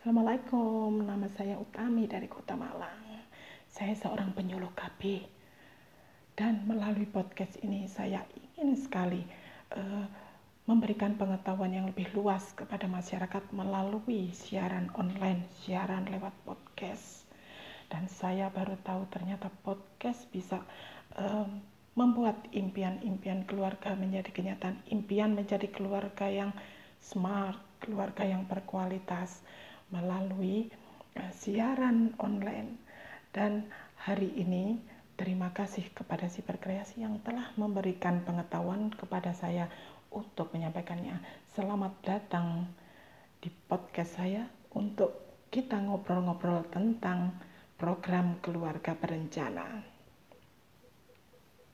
Assalamualaikum, nama saya Utami dari Kota Malang. Saya seorang penyuluh KB dan melalui podcast ini saya ingin sekali uh, memberikan pengetahuan yang lebih luas kepada masyarakat melalui siaran online, siaran lewat podcast. Dan saya baru tahu ternyata podcast bisa um, membuat impian-impian keluarga menjadi kenyataan, impian menjadi keluarga yang smart, keluarga yang berkualitas melalui uh, siaran online. Dan hari ini terima kasih kepada si berkreasi yang telah memberikan pengetahuan kepada saya untuk menyampaikannya. Selamat datang di podcast saya untuk kita ngobrol-ngobrol tentang program keluarga berencana.